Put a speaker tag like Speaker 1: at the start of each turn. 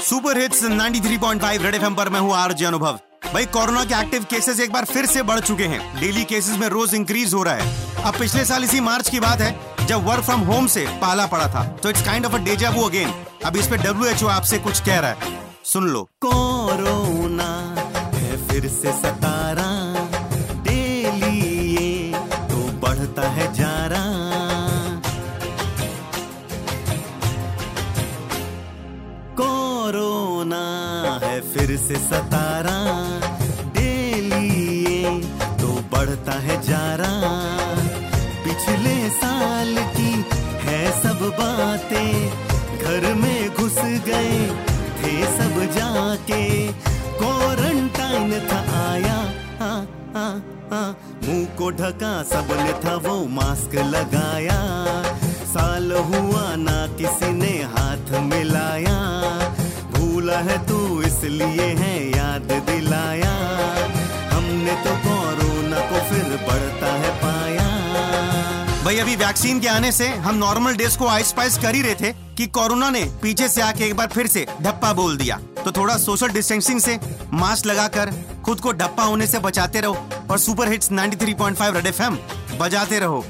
Speaker 1: Super hits 93.5 red FM पर मैं हूँ आरजे अनुभव। भाई, कोरोना के एक्टिव केसेस एक बार फिर से बढ़ चुके हैं। डेली केसेस में रोज इंक्रीज हो रहा है। अब पिछले साल इसी मार्च की बात है, जब वर्क फ्रॉम होम से पाला पड़ा था। तो it's kind of a deja vu again अब इस पे डब्ल्यूएचओ आपसे कुछ कह रहा है। सुन लो।
Speaker 2: कोरोना है फिर से सतारा। डेली ये तो बढ़ता है जा रहा कोरोना है फिर से सतारा। डेली तो बढ़ता है जारा। पिछले साल की है सब बातें, घर में घुस गए थे सब जाके। क्वारंटाइन था, आया मुँह को ढका, सबने था वो मास्क लगाया। साल हुआ ना किसी है तू इसलिए है याद दिलाया। हमने तो कोरोना को फिर बढ़ता है पाया।
Speaker 1: भाई, अभी वैक्सीन के आने से हम नॉर्मल डेज़ को आइस पाइस कर ही रहे थे कि कोरोना ने पीछे से आके एक बार फिर से ढप्पा बोल दिया। तो थोड़ा सोशल डिस्टेंसिंग से मास्क लगाकर खुद को ढप्पा होने से बचाते रहो और सुपर हिट्स 93.5 रेड एफएम बजाते रहो।